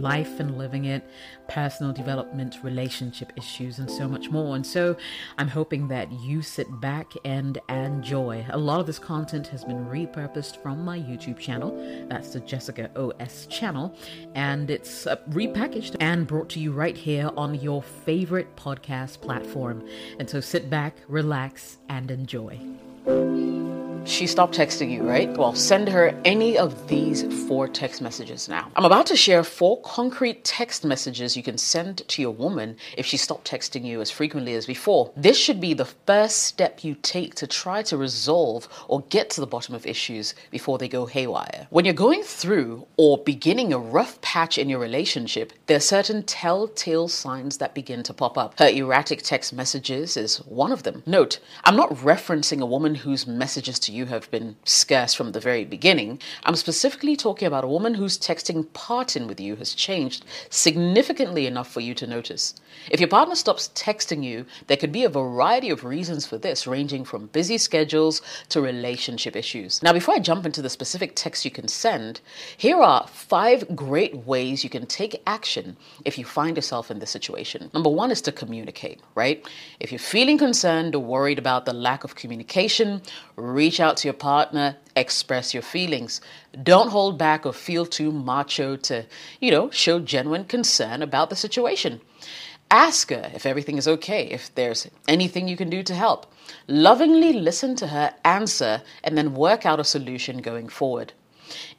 life and living it, personal development, relationship issues, and so much more. And so I'm hoping that you sit back and enjoy. A lot of this content has been repurposed from my YouTube channel. That's the Jessica OS channel. And it's uh, repackaged and brought to you right here on your favorite podcast platform. And so sit back, relax, and enjoy. She stopped texting you, right? Well, send her any of these four text messages now. I'm about to share four concrete text messages you can send to your woman if she stopped texting you as frequently as before. This should be the first step you take to try to resolve or get to the bottom of issues before they go haywire. When you're going through or beginning a rough patch in your relationship, there are certain telltale signs that begin to pop up. Her erratic text messages is one of them. Note, I'm not referencing a woman whose messages to you have been scarce from the very beginning. I'm specifically talking about a woman whose texting pattern with you has changed significantly enough for you to notice. If your partner stops texting you, there could be a variety of reasons for this, ranging from busy schedules to relationship issues. Now, before I jump into the specific texts you can send, here are five great ways you can take action if you find yourself in this situation. Number one is to communicate, right? If you're feeling concerned or worried about the lack of communication, reach out to your partner, express your feelings. Don't hold back or feel too macho to, you know, show genuine concern about the situation. Ask her if everything is okay, if there's anything you can do to help. Lovingly listen to her answer and then work out a solution going forward.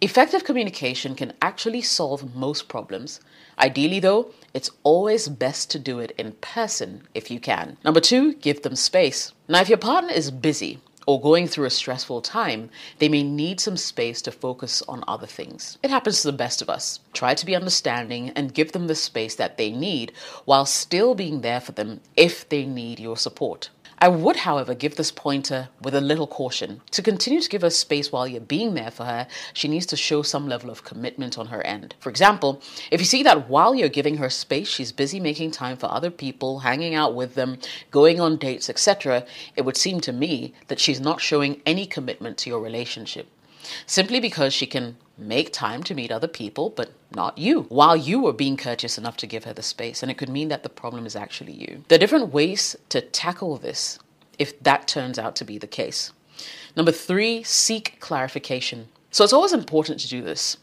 Effective communication can actually solve most problems. Ideally, though, it's always best to do it in person if you can. Number two, give them space. Now, if your partner is busy, or going through a stressful time, they may need some space to focus on other things. It happens to the best of us. Try to be understanding and give them the space that they need while still being there for them if they need your support. I would, however, give this pointer with a little caution. To continue to give her space while you're being there for her, she needs to show some level of commitment on her end. For example, if you see that while you're giving her space, she's busy making time for other people, hanging out with them, going on dates, etc., it would seem to me that she's not showing any commitment to your relationship simply because she can make time to meet other people, but not you, while you were being courteous enough to give her the space. And it could mean that the problem is actually you. There are different ways to tackle this if that turns out to be the case. Number three, seek clarification. So it's always important to do this.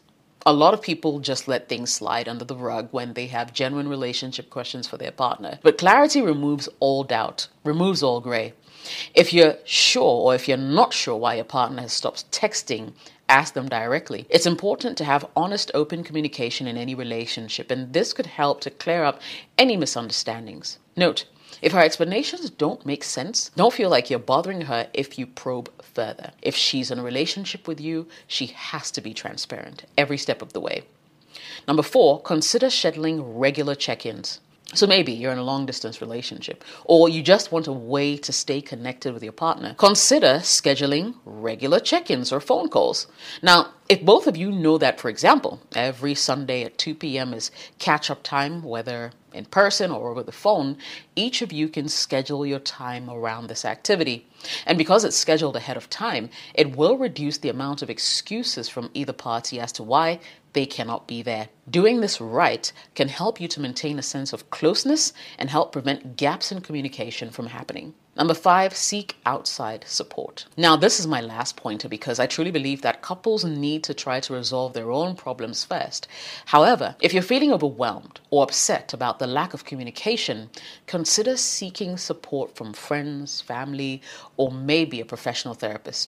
A lot of people just let things slide under the rug when they have genuine relationship questions for their partner. But clarity removes all doubt, removes all gray. If you're sure or if you're not sure why your partner has stopped texting, ask them directly. It's important to have honest, open communication in any relationship, and this could help to clear up any misunderstandings. Note, if her explanations don't make sense, don't feel like you're bothering her if you probe further. If she's in a relationship with you, she has to be transparent every step of the way. Number four, consider scheduling regular check ins. So maybe you're in a long distance relationship or you just want a way to stay connected with your partner. Consider scheduling regular check ins or phone calls. Now, if both of you know that, for example, every Sunday at 2 p.m. is catch up time, whether in person or over the phone, each of you can schedule your time around this activity. And because it's scheduled ahead of time, it will reduce the amount of excuses from either party as to why they cannot be there. Doing this right can help you to maintain a sense of closeness and help prevent gaps in communication from happening. Number five, seek outside support. Now, this is my last pointer because I truly believe that couples need to try to resolve their own problems first. However, if you're feeling overwhelmed or upset about the lack of communication, consider seeking support from friends, family, or maybe a professional therapist.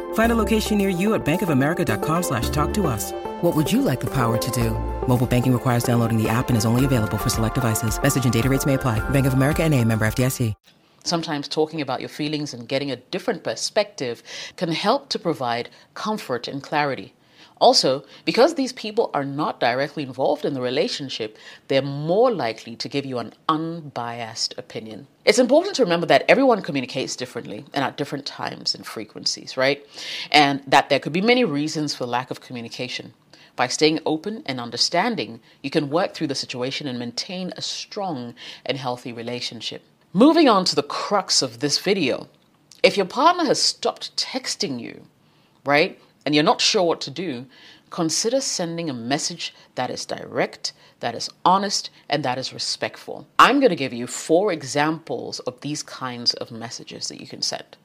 Find a location near you at bankofamerica.com slash talk to us. What would you like the power to do? Mobile banking requires downloading the app and is only available for select devices. Message and data rates may apply. Bank of America N.A. member FDIC. Sometimes talking about your feelings and getting a different perspective can help to provide comfort and clarity. Also, because these people are not directly involved in the relationship, they're more likely to give you an unbiased opinion. It's important to remember that everyone communicates differently and at different times and frequencies, right? And that there could be many reasons for lack of communication. By staying open and understanding, you can work through the situation and maintain a strong and healthy relationship. Moving on to the crux of this video. If your partner has stopped texting you, right, and you're not sure what to do, consider sending a message that is direct, that is honest, and that is respectful. I'm going to give you four examples of these kinds of messages that you can send.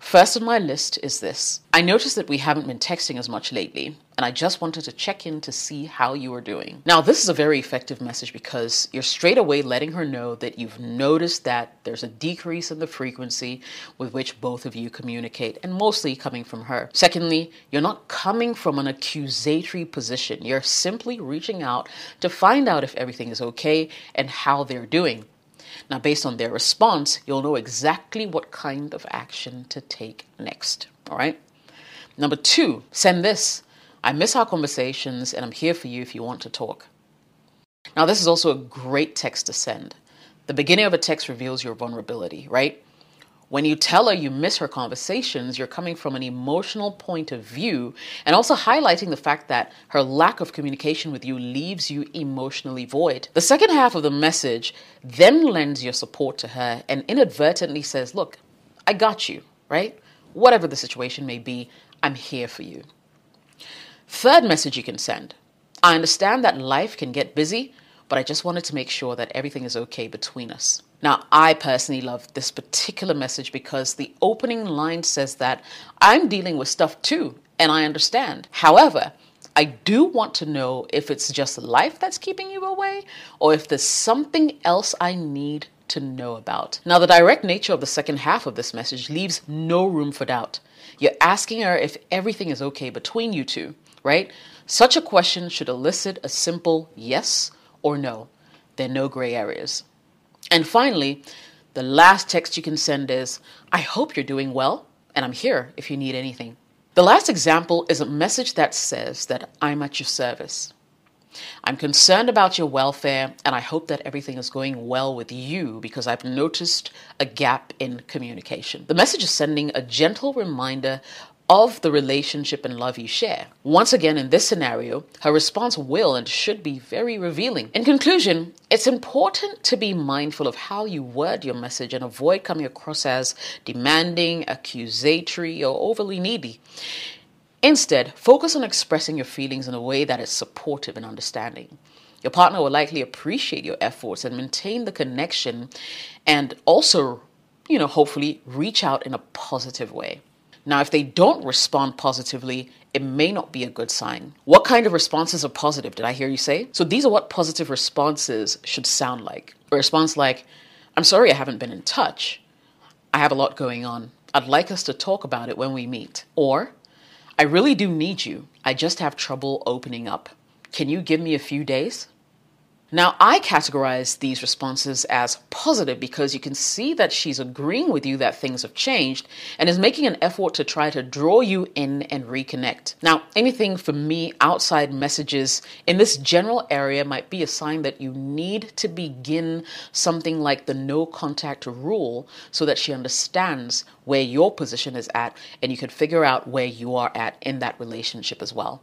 First on my list is this. I noticed that we haven't been texting as much lately, and I just wanted to check in to see how you are doing. Now, this is a very effective message because you're straight away letting her know that you've noticed that there's a decrease in the frequency with which both of you communicate, and mostly coming from her. Secondly, you're not coming from an accusatory position. You're simply reaching out to find out if everything is okay and how they're doing. Now, based on their response, you'll know exactly what kind of action to take next. All right. Number two, send this. I miss our conversations and I'm here for you if you want to talk. Now, this is also a great text to send. The beginning of a text reveals your vulnerability, right? When you tell her you miss her conversations, you're coming from an emotional point of view and also highlighting the fact that her lack of communication with you leaves you emotionally void. The second half of the message then lends your support to her and inadvertently says, Look, I got you, right? Whatever the situation may be, I'm here for you. Third message you can send I understand that life can get busy, but I just wanted to make sure that everything is okay between us. Now, I personally love this particular message because the opening line says that I'm dealing with stuff too, and I understand. However, I do want to know if it's just life that's keeping you away or if there's something else I need to know about. Now, the direct nature of the second half of this message leaves no room for doubt. You're asking her if everything is okay between you two, right? Such a question should elicit a simple yes or no. There are no gray areas. And finally, the last text you can send is I hope you're doing well, and I'm here if you need anything. The last example is a message that says that I'm at your service. I'm concerned about your welfare, and I hope that everything is going well with you because I've noticed a gap in communication. The message is sending a gentle reminder of the relationship and love you share. Once again, in this scenario, her response will and should be very revealing. In conclusion, it's important to be mindful of how you word your message and avoid coming across as demanding, accusatory, or overly needy. Instead, focus on expressing your feelings in a way that is supportive and understanding. Your partner will likely appreciate your efforts and maintain the connection and also, you know, hopefully reach out in a positive way. Now, if they don't respond positively, it may not be a good sign. What kind of responses are positive? Did I hear you say? So these are what positive responses should sound like. A response like, I'm sorry I haven't been in touch. I have a lot going on. I'd like us to talk about it when we meet. Or, I really do need you. I just have trouble opening up. Can you give me a few days? Now, I categorize these responses as positive because you can see that she's agreeing with you that things have changed and is making an effort to try to draw you in and reconnect. Now, anything for me outside messages in this general area might be a sign that you need to begin something like the no contact rule so that she understands where your position is at and you can figure out where you are at in that relationship as well.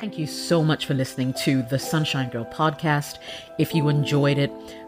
Thank you so much for listening to the Sunshine Girl podcast. If you enjoyed it,